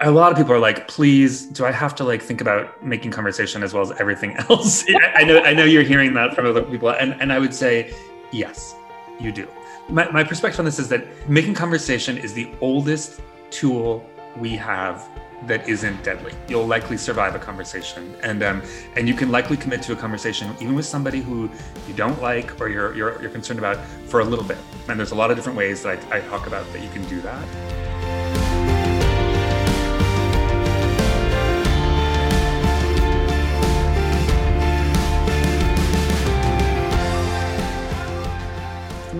a lot of people are like, please, do I have to like think about making conversation as well as everything else? I know, I know you're hearing that from other people. And, and I would say, yes, you do. My, my perspective on this is that making conversation is the oldest tool we have that isn't deadly. You'll likely survive a conversation, and um, and you can likely commit to a conversation even with somebody who you don't like or you're you're, you're concerned about for a little bit. And there's a lot of different ways that I, I talk about that you can do that.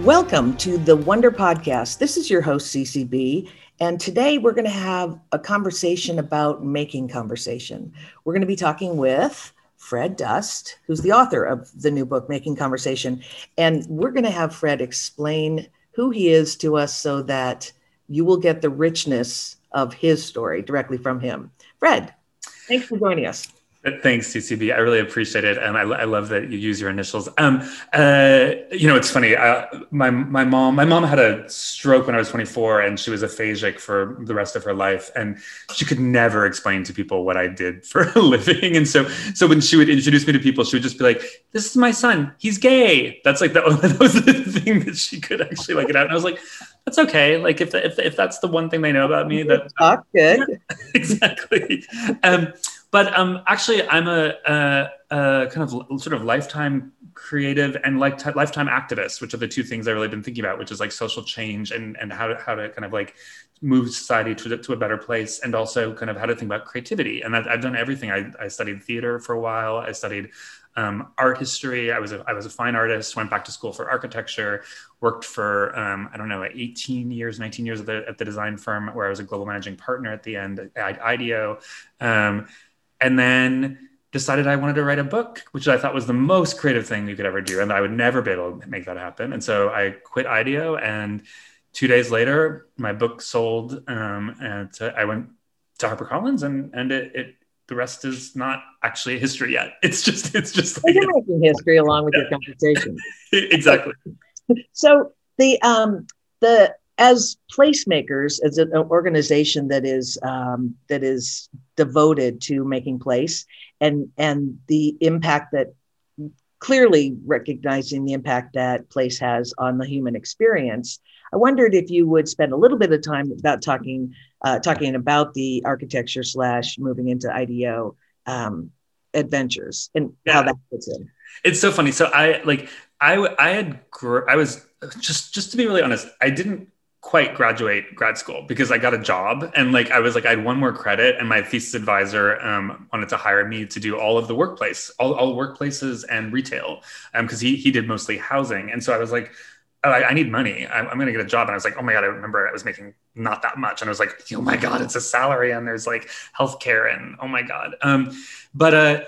Welcome to the Wonder Podcast. This is your host, CCB. And today we're going to have a conversation about making conversation. We're going to be talking with Fred Dust, who's the author of the new book, Making Conversation. And we're going to have Fred explain who he is to us so that you will get the richness of his story directly from him. Fred, thanks for joining us. Thanks, CCB. I really appreciate it, and I, I love that you use your initials. Um, uh, you know, it's funny. Uh, my my mom my mom had a stroke when I was 24, and she was aphasic for the rest of her life, and she could never explain to people what I did for a living. And so, so when she would introduce me to people, she would just be like, "This is my son. He's gay." That's like the that was the thing that she could actually like it out. And I was like, that's okay. Like if, if, if that's the one thing they know about me, that talk good. Yeah, exactly. Um, but um, actually, I'm a, a, a, kind of sort of lifetime creative and like lifetime activist, which are the two things I've really been thinking about, which is like social change and and how to how to kind of like move society to, to a better place, and also kind of how to think about creativity. And I've, I've done everything. I, I studied theater for a while. I studied um, art history. I was a, I was a fine artist. Went back to school for architecture. Worked for um, I don't know 18 years, 19 years at the, at the design firm where I was a global managing partner at the end at IDEO. Um, and then decided I wanted to write a book, which I thought was the most creative thing you could ever do, and I would never be able to make that happen. And so I quit IDEO, and two days later, my book sold, um, and I went to HarperCollins, and and it, it the rest is not actually history yet. It's just it's just like, you're making history along with yeah. your conversation. exactly. so the um the as placemakers, as an organization that is um, that is devoted to making place and and the impact that clearly recognizing the impact that place has on the human experience, I wondered if you would spend a little bit of time about talking uh, talking about the architecture slash moving into IDEO um, adventures and yeah. how that fits in. It's so funny. So I like I I had gr- I was just just to be really honest, I didn't quite graduate grad school because I got a job and like I was like I had one more credit and my thesis advisor um, wanted to hire me to do all of the workplace, all, all workplaces and retail because um, he he did mostly housing and so I was like. Oh, I, I need money. I'm, I'm going to get a job. And I was like, oh my God, I remember I was making not that much. And I was like, oh my God, it's a salary and there's like healthcare and oh my God. Um, but, uh,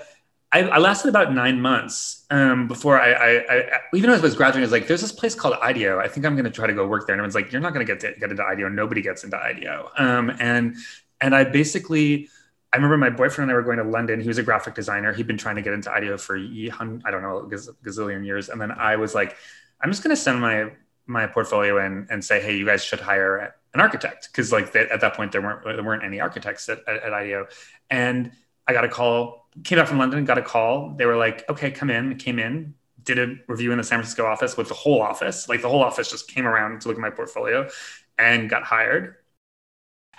I, I, lasted about nine months um, before I, I, I, even though I was graduating, I was like, there's this place called IDEO. I think I'm going to try to go work there. And everyone's like, you're not going to get to get into IDEO. Nobody gets into IDEO. Um, and, and I basically, I remember my boyfriend and I were going to London. He was a graphic designer. He'd been trying to get into IDEO for, I don't know, gazillion years. And then I was like, I'm just going to send my, my portfolio in and say, Hey, you guys should hire an architect. Cause like they, at that point there weren't, there weren't any architects at, at, at IDEO. And I got a call came back from London, got a call. They were like, okay, come in. Came in, did a review in the San Francisco office with the whole office. Like the whole office just came around to look at my portfolio and got hired.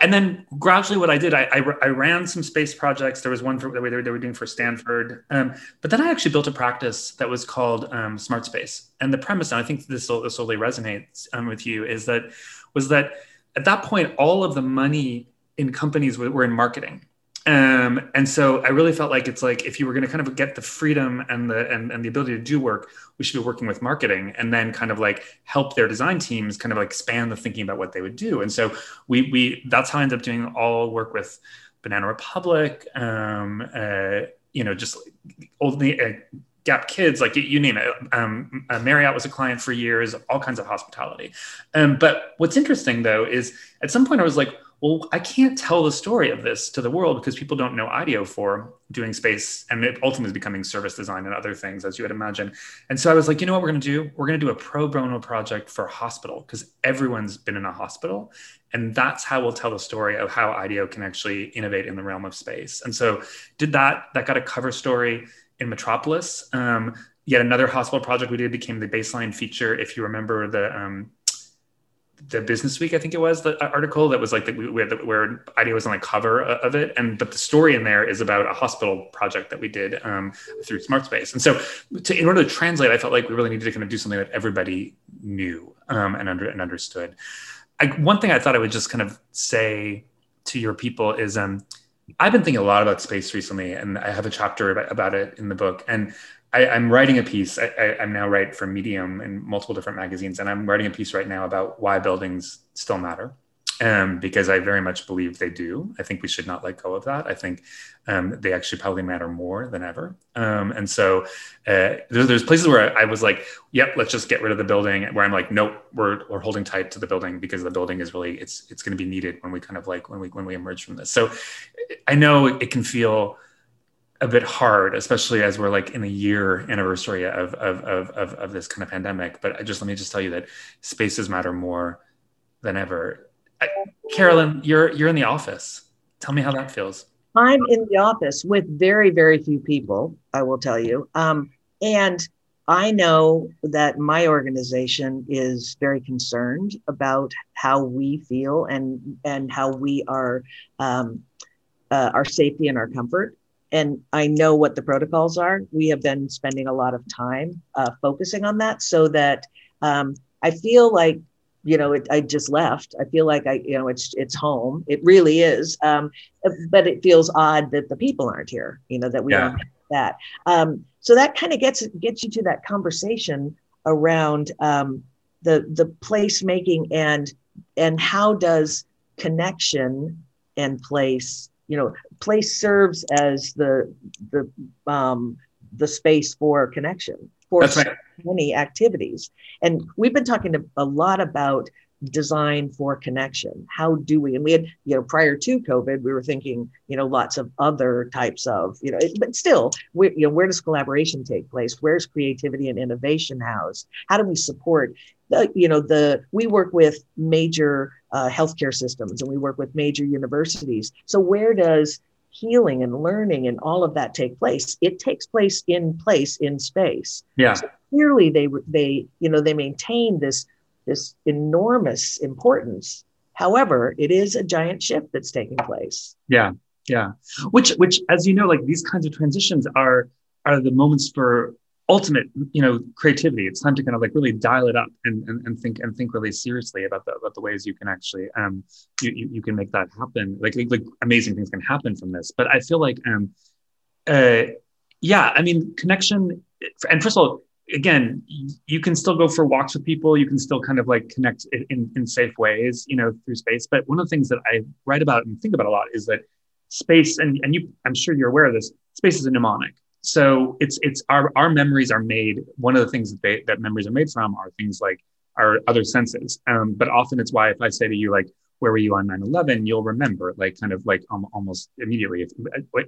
And then gradually, what I did, I, I, I ran some space projects. There was one for, that they were, they were doing for Stanford. Um, but then I actually built a practice that was called um, Smart Space. And the premise, and I think this will, this resonate um, with you, is that was that at that point, all of the money in companies were, were in marketing um, and so I really felt like it's like if you were going to kind of get the freedom and the and, and the ability to do work, we should be working with marketing and then kind of like help their design teams kind of like expand the thinking about what they would do. And so we we that's how I ended up doing all work with Banana Republic, um, uh, you know, just old uh, Gap Kids, like you name it. Um, uh, Marriott was a client for years, all kinds of hospitality. Um, but what's interesting though is at some point I was like well, I can't tell the story of this to the world because people don't know IDEO for doing space and it ultimately is becoming service design and other things, as you would imagine. And so I was like, you know what we're going to do? We're going to do a pro bono project for a hospital because everyone's been in a hospital and that's how we'll tell the story of how IDEO can actually innovate in the realm of space. And so, did that that got a cover story in Metropolis. Um, yet another hospital project we did became the baseline feature. If you remember the um, the Business Week, I think it was the article that was like that we, the, where IDEO was on the cover of it, and but the story in there is about a hospital project that we did um, through Smart Space. And so, to, in order to translate, I felt like we really needed to kind of do something that everybody knew um, and under and understood. I, one thing I thought I would just kind of say to your people is, um, I've been thinking a lot about space recently, and I have a chapter about, about it in the book, and I, am writing a piece. I, am now write for Medium and multiple different magazines, and I'm writing a piece right now about why buildings still matter, um, because I very much believe they do. I think we should not let go of that. I think um, they actually probably matter more than ever. Um, and so uh, there's, there's, places where I was like, "Yep, let's just get rid of the building." Where I'm like, "Nope, we're we're holding tight to the building because the building is really it's it's going to be needed when we kind of like when we when we emerge from this." So I know it can feel a bit hard, especially as we're like in a year anniversary of, of, of, of, of this kind of pandemic. But just let me just tell you that spaces matter more than ever. I, Carolyn, you're you're in the office. Tell me how that feels. I'm in the office with very very few people. I will tell you, um, and I know that my organization is very concerned about how we feel and and how we are um, uh, our safety and our comfort and I know what the protocols are. We have been spending a lot of time uh, focusing on that so that um, I feel like you know it, I just left. I feel like I you know it's it's home. It really is, um, but it feels odd that the people aren't here. You know that we yeah. don't have that. Um, so that kind of gets gets you to that conversation around um, the the placemaking and and how does connection and place you know place serves as the the um, the space for connection for right. many activities and we've been talking a lot about design for connection how do we and we had you know prior to covid we were thinking you know lots of other types of you know but still we, you know where does collaboration take place where's creativity and innovation housed how do we support the, you know the we work with major uh, healthcare systems and we work with major universities. So where does healing and learning and all of that take place? It takes place in place in space. Yeah. So clearly, they they you know they maintain this this enormous importance. However, it is a giant shift that's taking place. Yeah, yeah. Which which as you know, like these kinds of transitions are are the moments for ultimate you know creativity it's time to kind of like really dial it up and, and, and think and think really seriously about the, about the ways you can actually um you, you, you can make that happen like, like amazing things can happen from this but i feel like um uh yeah i mean connection and first of all again you can still go for walks with people. You can still kind of like connect in, in safe ways you know through space. But one of the things that i write about and think about a lot is that space and, and you i'm sure you're aware of this space is a mnemonic. So it's it's our our memories are made one of the things that they that memories are made from are things like our other senses. Um, but often it's why if i say to you like where were you on 9-11 you'll remember like kind of like um, almost immediately if,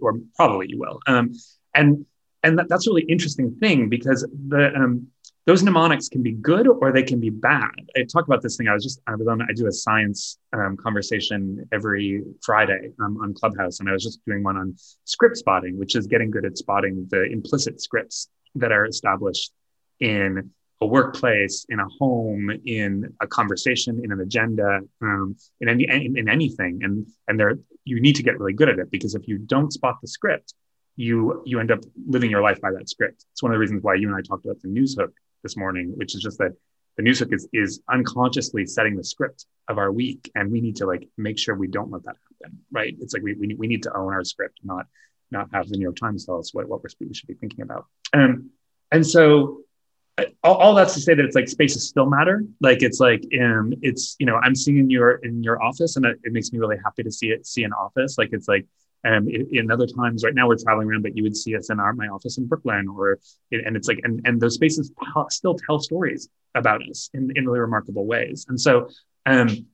or probably you will. Um, and and that, that's a really interesting thing because the um, those mnemonics can be good or they can be bad. I talk about this thing. I was just I was on I do a science um, conversation every Friday um, on Clubhouse, and I was just doing one on script spotting, which is getting good at spotting the implicit scripts that are established in a workplace, in a home, in a conversation, in an agenda, um, in any in, in anything, and and there you need to get really good at it because if you don't spot the script, you you end up living your life by that script. It's one of the reasons why you and I talked about the news hook this morning, which is just that the news hook is, is unconsciously setting the script of our week. And we need to like make sure we don't let that happen. Right. It's like we, we, we need to own our script, not not have the New York Times tell us what, what we should be thinking about. Um, and so all, all, that's to say that it's like spaces still matter. Like it's like um, it's you know I'm seeing in your in your office, and it, it makes me really happy to see it see an office. Like it's like um, in, other times, right now we're traveling around, but you would see us in our my office in Brooklyn, or and it's like and and those spaces still tell stories about us in in really remarkable ways. And so, um,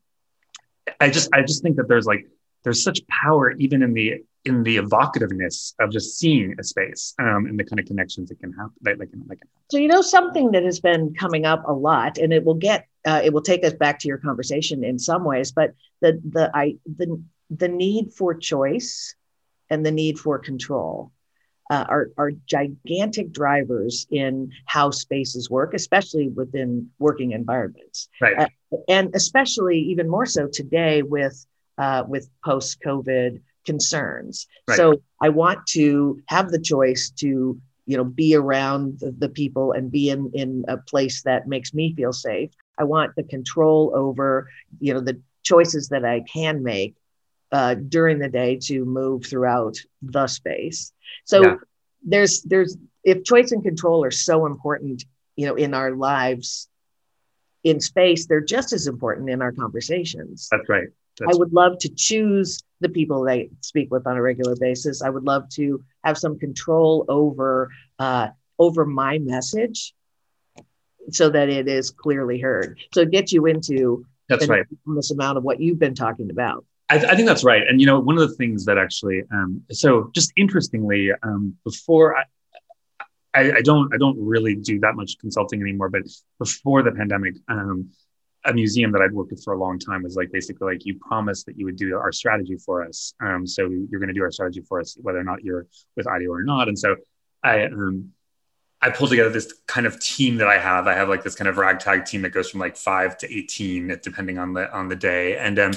I just I just think that there's like there's such power even in the in the evocativeness of just seeing a space um, and the kind of connections that can happen. That, that, can, that can. So you know something that has been coming up a lot, and it will get uh, it will take us back to your conversation in some ways, but the the I the the need for choice and the need for control uh, are, are gigantic drivers in how spaces work, especially within working environments. Right. Uh, and especially even more so today with uh, with post COVID concerns. Right. So I want to have the choice to you know be around the, the people and be in in a place that makes me feel safe. I want the control over you know the choices that I can make uh, during the day to move throughout the space. So yeah. there's there's if choice and control are so important, you know, in our lives in space, they're just as important in our conversations. That's right. That's I would love to choose the people that I speak with on a regular basis. I would love to have some control over uh, over my message so that it is clearly heard. So it gets you into that's right. this amount of what you've been talking about. I, I, think that's right. And you know, one of the things that actually, um, so just interestingly, um, before I, I, I, don't, I don't really do that much consulting anymore. But before the pandemic, um, a museum that I'd worked with for a long time was like basically like you promised that you would do our strategy for us. Um, so you're going to do our strategy for us, whether or not you're with IDEO or not. And so I, um, I pulled together this kind of team that I have. I have like this kind of ragtag team that goes from like five to eighteen, depending on the on the day. And um,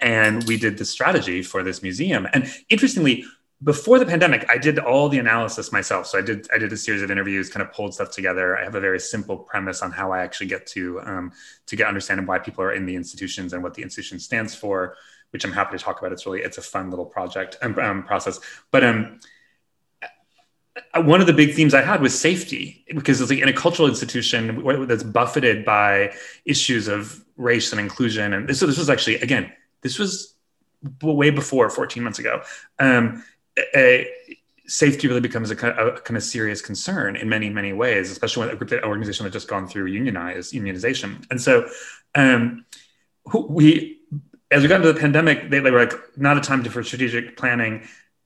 and we did the strategy for this museum. And interestingly, before the pandemic, I did all the analysis myself. So I did I did a series of interviews, kind of pulled stuff together. I have a very simple premise on how I actually get to um, to get understanding why people are in the institutions and what the institution stands for, which I'm happy to talk about. It's really it's a fun little project and um, um, process. But um, one of the big themes I had was safety because it's like in a cultural institution that's buffeted by issues of race and inclusion. And so this was actually again this was way before 14 months ago. Um, a, safety really becomes a kind, of, a kind of serious concern in many, many ways, especially when a group, an organization that just gone through unionized unionization. And so um, we, as we got into the pandemic, they, they were like, not a time for strategic planning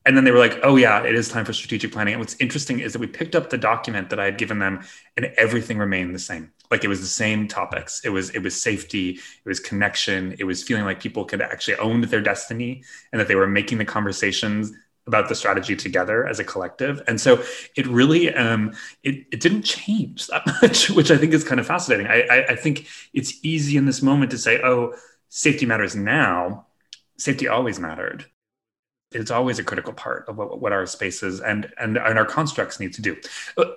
and then they were like, oh, yeah, it is time for strategic planning. And what's interesting is that we picked up the document that I had given them and everything remained the same. Like it was the same topics. It was, it was safety, it was connection, it was feeling like people could actually own their destiny and that they were making the conversations about the strategy together as a collective. And so it really, um, it, it didn't change that much, which I think is kind of fascinating. I, I, I think it's easy in this moment to say, oh, safety matters now. Safety always mattered it's always a critical part of what, what our spaces and, and and our constructs need to do.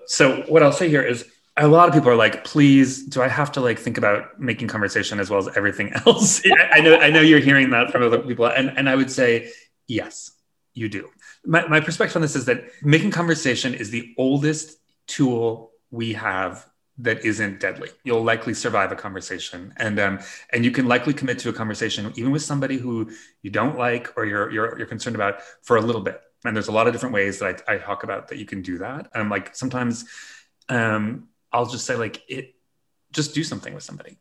So what I'll say here is a lot of people are like, please, do I have to like think about making conversation as well as everything else? I know I know you're hearing that from other people, and and I would say yes, you do. My my perspective on this is that making conversation is the oldest tool we have that isn't deadly. You'll likely survive a conversation, and um, and you can likely commit to a conversation even with somebody who you don't like or you're you're, you're concerned about for a little bit. And there's a lot of different ways that I, I talk about that you can do that. And I'm like sometimes, um, I'll just say like it, just do something with somebody.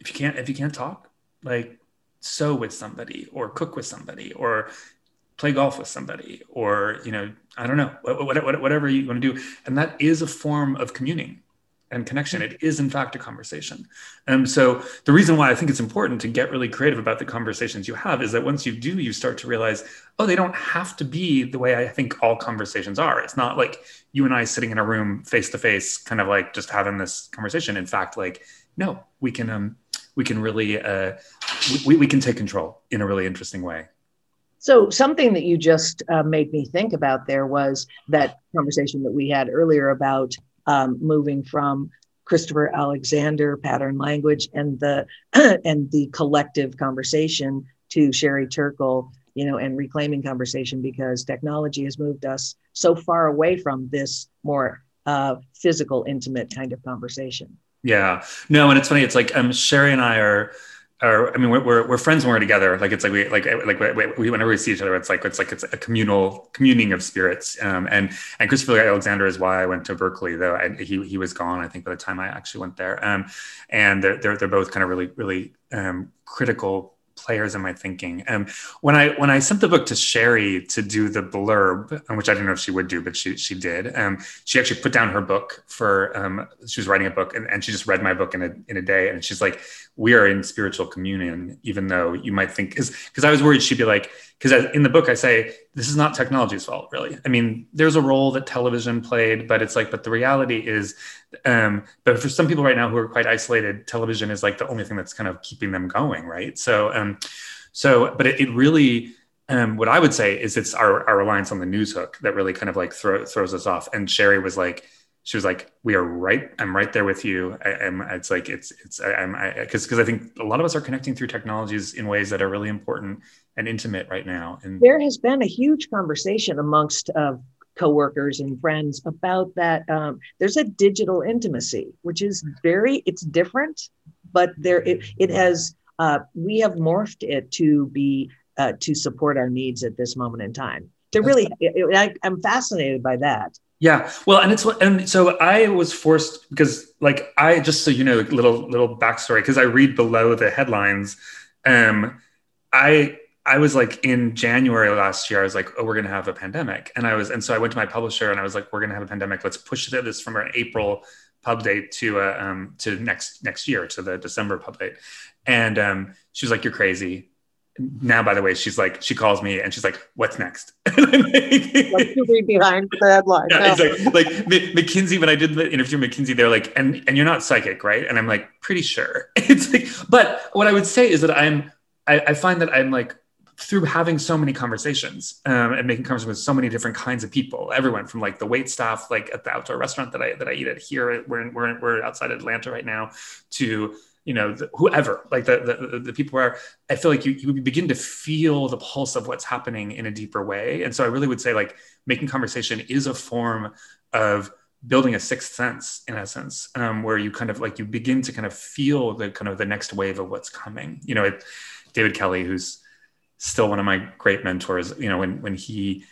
If you can't if you can't talk, like sew with somebody or cook with somebody or play golf with somebody or you know i don't know whatever you want to do and that is a form of communing and connection. It is, in fact, a conversation. And so, the reason why I think it's important to get really creative about the conversations you have is that once you do, you start to realize, oh, they don't have to be the way I think all conversations are. It's not like you and I sitting in a room face to face, kind of like just having this conversation. In fact, like, no, we can, um, we can really, uh, we, we can take control in a really interesting way. So, something that you just uh, made me think about there was that conversation that we had earlier about um, moving from Christopher Alexander pattern language and the and the collective conversation to Sherry Turkle, you know, and reclaiming conversation because technology has moved us so far away from this more uh, physical, intimate kind of conversation. Yeah, no, and it's funny. It's like um, Sherry and I are or I mean, we're, we're, friends when we're together. Like it's like we like like we, whenever we see each other, it's like it's like it's a communal communing of spirits. Um, and and Christopher Alexander is why I went to Berkeley, though I, he he was gone. I think by the time I actually went there. Um, and they're they're, they're both kind of really really um, critical players in my thinking. Um, when I when I sent the book to Sherry to do the blurb, um, which I didn't know if she would do, but she she did. Um, she actually put down her book for um, she was writing a book, and, and she just read my book in a in a day, and she's like, "We are in spiritual communion, even though you might think because I was worried she'd be like because in the book I say this is not technology's fault, really. I mean, there's a role that television played, but it's like, but the reality is, um, but for some people right now who are quite isolated, television is like the only thing that's kind of keeping them going, right? So, um, so, but it, it really, um, what I would say is it's our, our reliance on the news hook that really kind of like throw, throws us off. And Sherry was like, she was like, "We are right. I'm right there with you. I, am It's like it's it's. I, am because because I think a lot of us are connecting through technologies in ways that are really important and intimate right now. And there has been a huge conversation amongst uh, coworkers and friends about that. Um, there's a digital intimacy, which is very. It's different, but there it it has. Uh, we have morphed it to be uh, to support our needs at this moment in time. To really, I, I'm fascinated by that. Yeah, well, and it's and so I was forced because like I just so you know little little backstory because I read below the headlines. Um, I I was like in January last year. I was like, oh, we're gonna have a pandemic, and I was and so I went to my publisher and I was like, we're gonna have a pandemic. Let's push this from our April pub date to uh, um to next next year to the December pub date, and um, she was like, you're crazy now by the way she's like she calls me and she's like what's next like to read behind the headline yeah, no. exactly. like mckinsey when i did the interview with mckinsey they're like and and you're not psychic right and i'm like pretty sure it's like but what i would say is that i'm i, I find that i'm like through having so many conversations um, and making conversations with so many different kinds of people, everyone from like the wait staff, like at the outdoor restaurant that I that I eat at here, we're we're, we're outside Atlanta right now, to you know the, whoever like the, the, the people where i feel like you, you begin to feel the pulse of what's happening in a deeper way. And so i really would say like making conversation is a form of building a sixth sense in essence um, where you kind of like you begin to kind of feel the kind of the next wave of what's coming. You know it, david kelley who's still one of my great mentors you know when when he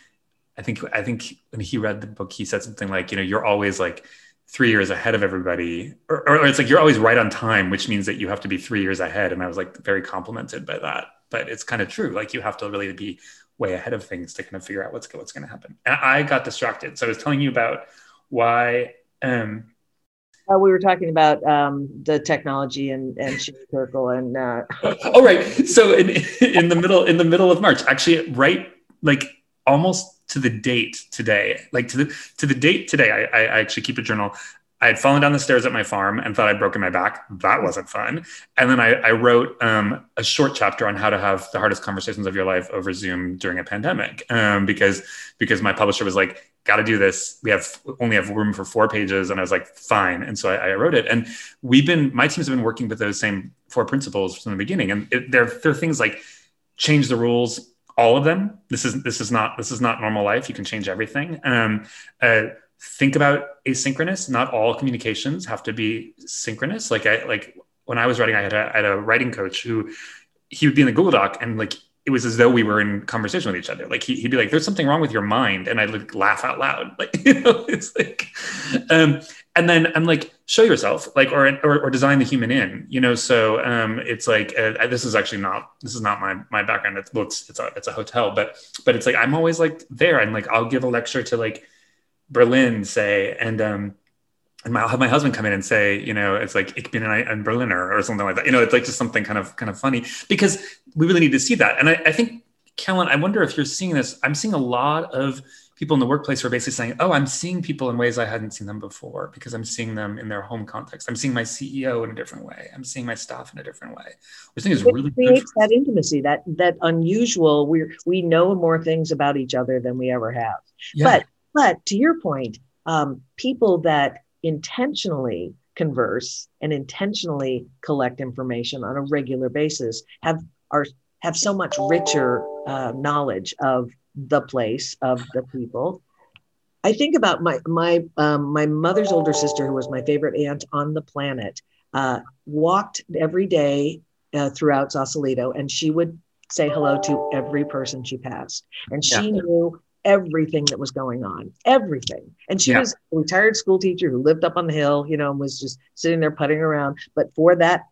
i think i think when he read the book he said something like you know you're always like three years ahead of everybody or, or, it's like you're always right on time which means that you have to be three years ahead. And i was like very complimented by that. But it's kind of true. Like you have to really be way ahead of things to kind of figure out what's what's going to happen. And i got distracted. So i was telling you about why um uh, we were talking about um, the technology and and Turkle and uh... oh right. So in in the middle in the middle of march actually right like almost to the date today, like to the to the date today, I, I actually keep a journal. I had fallen down the stairs at my farm and thought I'd broken my back. That wasn't fun. And then I, I wrote um, a short chapter on how to have the hardest conversations of your life over Zoom during a pandemic, um, because because my publisher was like, "Got to do this. We have only have room for four pages," and I was like, "Fine." And so I, I wrote it. And we've been my teams have been working with those same four principles from the beginning. And it, there are things like change the rules all of them. This is this is not this is not normal life. You can change everything. Um, uh, think about asynchronous. Not all communications have to be synchronous. Like I like when I was writing, I had a, I had a writing coach who he would be in the Google Doc and like it was as though we were in conversation with each other. Like he, would be like, "There's something wrong with your mind," and I'd like laugh out loud. Like you know, it's like, um, and then I'm like, show yourself, like, or or, or design the human in, you know. So um, it's like uh, this is actually not this is not my my background. It's well, it's it's a it's a hotel, but but it's like I'm always like there. I'm like I'll give a lecture to like Berlin, say, and um, and my, I'll have my husband come in and say, you know, it's like ich bin ein Berliner or something like that. You know, it's like just something kind of kind of funny because we really need to see that. And I, I think, Kellen, I wonder if you're seeing this. I'm seeing a lot of people in the workplace are basically saying, "Oh, I'm seeing people in ways I hadn't seen them before because I'm seeing them in their home context. I'm seeing my CEO in a different way. I'm seeing my staff in a different way." Which I think is it really creates that intimacy, that that unusual. We we know more things about each other than we ever have. Yeah. But but to your point, um, people that intentionally converse and intentionally collect information on a regular basis have are have so much richer uh, knowledge of the place of the people i think about my my um, my mother's older sister who was my favorite aunt on the planet uh, walked every day uh, throughout sausalito and she would say hello to every person she passed and she yeah. knew everything that was going on, everything. And she yeah. was a retired school teacher who lived up on the hill, you know, and was just sitting there putting around. But for that,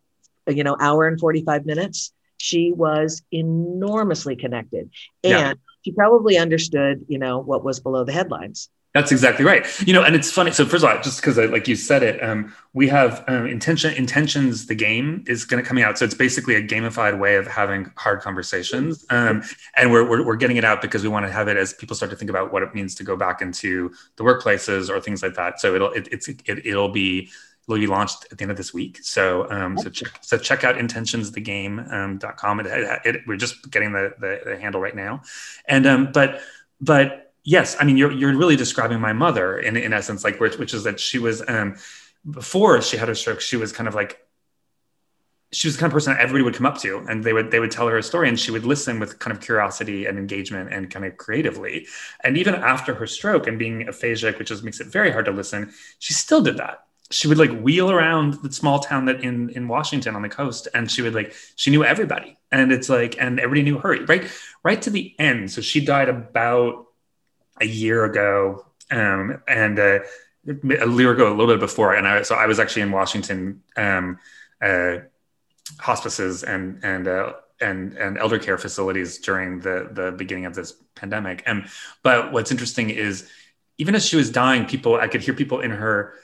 you know, hour and 45 minutes, she was enormously connected and Yeah. She probably understood you know what was below the headlines That's exactly right. You know, and it's funny. So first of all, just because like you said it, um, we have um, intention. Intentions. The game is going to coming out. So it's basically a gamified way of having hard conversations, um, and we're, we're we're getting it out because we want to have it as people start to think about what it means to go back into the workplaces or things like that. So it'll it, it's it, it'll be will be launched at the end of this week. So um, so check so check out intentionsthegame.com. It, it, it, we're just getting the, the the handle right now, and um, but but yes, I mean you're you're really describing my mother in in essence, like which which is that she was um before she had her stroke, she was kind of like she was the kind of person that everybody would come up to and they would they would tell her a story and she would listen with kind of curiosity and engagement and kind of creatively and even after her stroke and being aphasic which just makes it very hard to listen she still did that she would like wheel around the small town that in in washington on the coast and she would like she knew everybody and it's like and everybody knew her right right to the end so she died about a year ago um and uh a year ago a little bit before and i so i was actually in washington um uh hospices and and uh, and and elder care facilities during the the beginning of this pandemic. And but what's interesting is even as she was dying, people I could hear people in her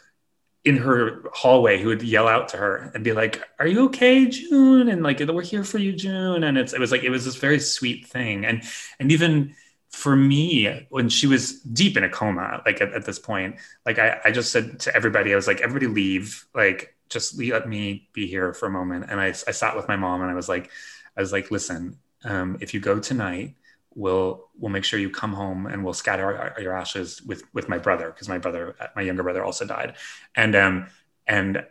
in her hallway who would yell out to her and be like, "Are you okay, June?" And like, "We're here for you, June." And it's it was like it was this very sweet thing. And and even for me, when she was deep in a coma, like at, at this point, like I, I just said to everybody, I was like, everybody leave, like just let me be here for a moment. And I, I sat with my mom and I was like, I was like, listen, um, if you go tonight, we'll we'll make sure you come home and we'll scatter our, your ashes with with my brother because my brother, my younger brother, also died, and um and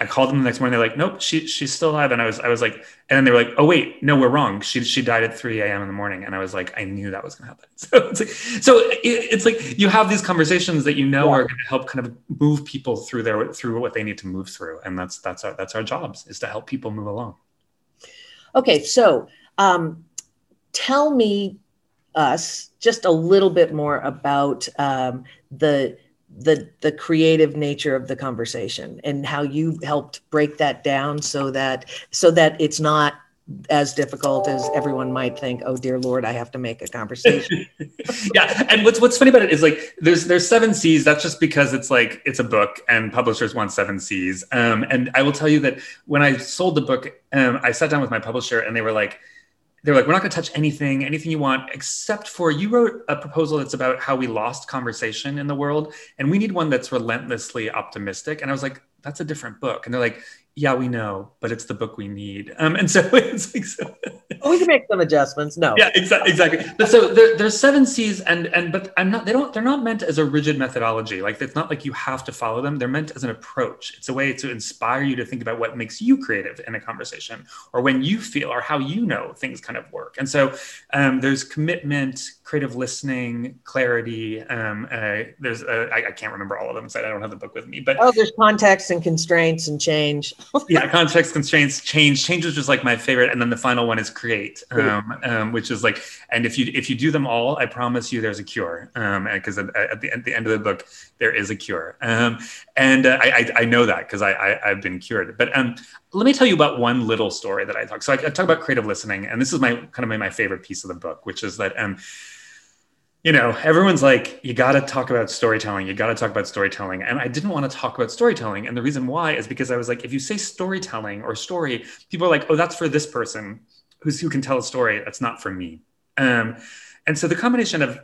I called them the next morning. They're like, nope, she she's still alive. And I was I was like, and then they were like, oh wait, no, we're wrong. She she died at 3 a.m. in the morning. And I was like, I knew that was gonna happen. So it's like so it, it's like you have these conversations that you know Yeah. are gonna help kind of move people through their through what they need to move through. And that's that's our that's our jobs is to help people move along. Okay, so um, tell me us just a little bit more about um, the the the creative nature of the conversation and how you helped break that down so that so that it's not as difficult as everyone might think. Oh dear Lord, I have to make a conversation. yeah and what's what's funny about it is like there's there's seven c's that's just because it's like it's a book and publishers want seven c's um, and i will tell you that when i sold the book um, i sat down with my publisher and they were like they were like we're not going to touch anything anything you want except for you wrote a proposal that's about how we lost conversation in the world and we need one that's relentlessly optimistic. And i was like that's a different book. And they're like yeah we know but it's the book we need. Um, and so it's like so oh, we can make some adjustments. No. yeah exactly exactly. But so there, there's seven c's and and but i'm not they don't they're not meant as a rigid methodology. Like it's not like you have to follow them. They're meant as an approach. It's a way to inspire you to think about what makes you creative in a conversation or when you feel or how you know things kind of work. And so um, there's commitment creative listening clarity um, uh, there's uh, I, I can't remember all of them so i don't have the book with me but Oh, there's context and constraints and change. yeah context constraints change. Change is just like my favorite and then the final one is create um, um, which is like and if you if you do them all i promise you there's a cure um because at, at, the, at the end of the book there is a cure. Um and uh, I, I i know that because I, I i've been cured. But um let me tell you about one little story that i talk so i, I talk about creative listening and this is my kind of my, my favorite piece of the book which is that um you know, everyone's like, you got to talk about storytelling. You got to talk about storytelling. And I didn't want to talk about storytelling. And the reason why is because I was like, if you say storytelling or story, people are like, oh, that's for this person who's who can tell a story. That's not for me. Um, and so the combination of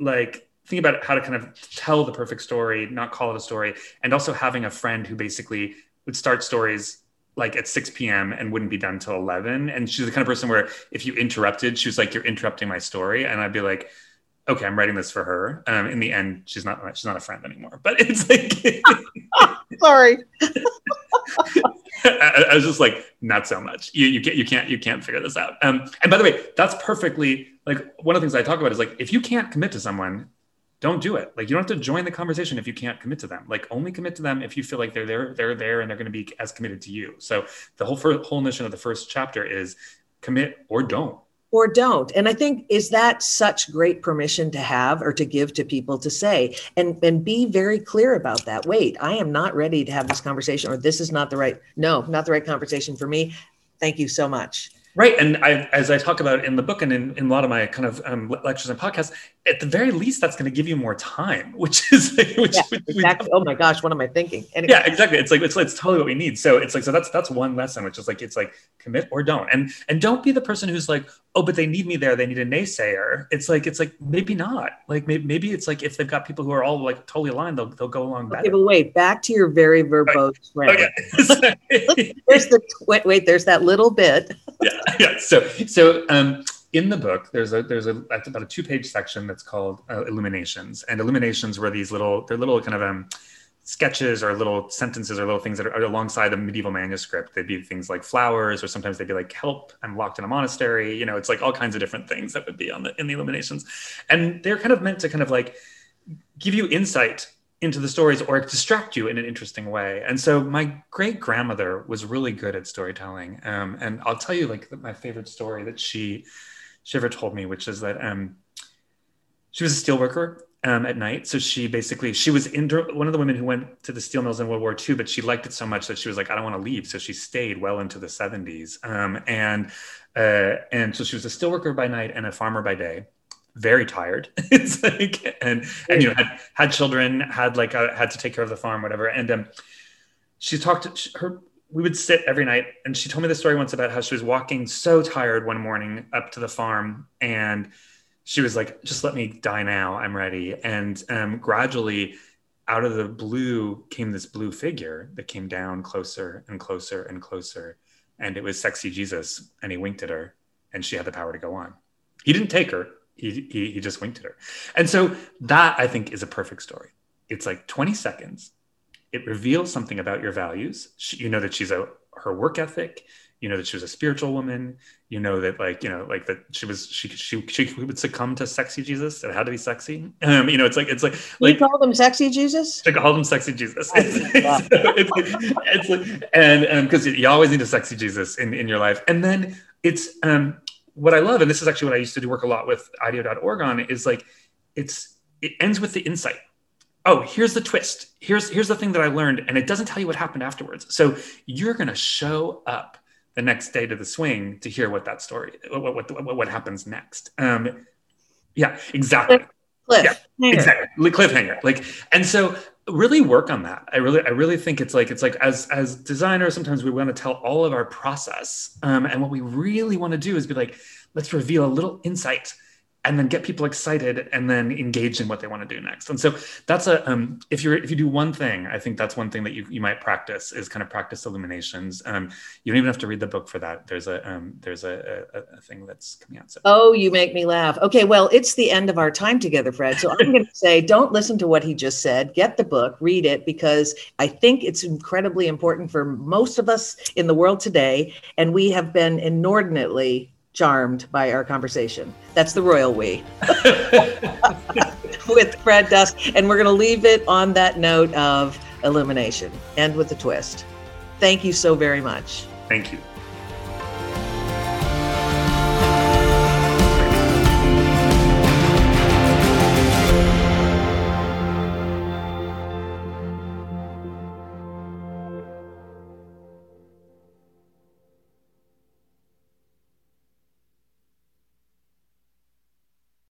like thinking about how to kind of tell the perfect story, not call it a story, and also having a friend who basically would start stories like at 6 p.m. and wouldn't be done till 11. And she's the kind of person where if you interrupted, she was like, you're interrupting my story. And I'd be like, okay, I'm writing this for her. Um, in the end, she's not she's not a friend anymore. But it's like Sorry. I, I was just like, not so much. You you can't you can't you can't figure this out. Um, and by the way, that's perfectly like one of the things I talk about is like if you can't commit to someone, don't do it. Like you don't have to join the conversation if you can't commit to them. Like only commit to them if you feel like they're there, they're there, and they're going to be as committed to you. So the whole whole mission of the first chapter is commit or don't. Or don't and i think is that such great permission to have or to give to people to say and and be very clear about that wait i am not ready to have this conversation or this is not the right no not the right conversation for me Thank you so much. Right. And I, as I talk about in the book and in, in a lot of my kind of um, lectures and podcasts, at the very least, that's going to give you more time, which is like, which, yeah, which exactly. oh my gosh, what am I thinking? Anyway. Yeah, exactly. It's like, it's, it's totally what we need. So it's like, so that's, that's one lesson, which is like, it's like commit or don't. And, and don't be the person who's like, oh, but they need me there. They need a naysayer. It's like, it's like, maybe not like, maybe, maybe it's like, if they've got people who are all like totally aligned, they'll, they'll go along better. Okay, but wait, back to your very verbose yeah. there's the, wait, wait, there's that little bit. yeah. Yeah. So, so um, in the book, there's a there's a about a two page section that's called uh, illuminations, and illuminations were these little they're little kind of um, sketches or little sentences or little things that are alongside the medieval manuscript. They'd be things like flowers, or sometimes they'd be like "Help! I'm locked in a monastery." You know, it's like all kinds of different things that would be on the in the illuminations, and they're kind of meant to kind of like give you insight into the stories or distract you in an interesting way. And so my great grandmother was really good at storytelling. Um, and I'll tell you like my favorite story that she she ever told me, which is that um, she was a steelworker um, at night. So she basically she was in one of the women who went to the steel mills in World War II, but she liked it so much that she was like, I don't want to leave. So she stayed well into the 70s. Um, and uh, and so she was a steelworker by night and a farmer by day very tired. it's like, and, and, you know, had, had children, had like, a, had to take care of the farm, whatever. And um, she talked to her, we would sit every night. And she told me the story once about how she was walking so tired one morning up to the farm and she was like, just let me die now. I'm ready. And um, gradually out of the blue came this blue figure that came down closer and closer and closer. And it was sexy Jesus. And he winked at her and she had the power to go on. He didn't take her, he, he, he just winked at her. And so that I think is a perfect story. It's like 20 seconds. It reveals something about your values. She, you know that she's a her work ethic. You know that she was a spiritual woman. You know that like you know like that she was she she she would succumb to sexy Jesus. It had to be sexy. Um, you know it's like it's like like you call them sexy Jesus. I call them sexy Jesus. It's, it's, it's, like, it's like and because um, you always need a sexy Jesus in in your life. And then it's um what I love, and this is actually what I used to do work a lot with IDEO.org on, is like it's it ends with the insight. Oh, here's the twist. Here's here's the thing that I learned, and it doesn't tell you what happened afterwards. So you're gonna show up the next day to the swing to hear what that story, what what what, what happens next. Um, yeah, exactly. Cliff, yeah, exactly. Cliffhanger. Like, and so really work on that. I really, I really think it's like it's like as as designers, sometimes we want to tell all of our process, um, and what we really want to do is be like, let's reveal a little insight and then get people excited and then engage in what they want to do next. And so that's a um, if you're if you do one thing, I think that's one thing that you, you might practice is kind of practice illuminations. Um, you don't even have to read the book for that. There's a um, there's a, a, a, thing that's coming out. So. Oh, you make me laugh. Okay, well, it's the end of our time together, Fred. So I'm going to say, don't listen to what he just said. Get the book, read it, because I think it's incredibly important for most of us in the world today, and we have been inordinately charmed by our conversation. That's the royal we with Fred Dust. And we're going to leave it on that note of illumination and with a twist. Thank you so very much. Thank you.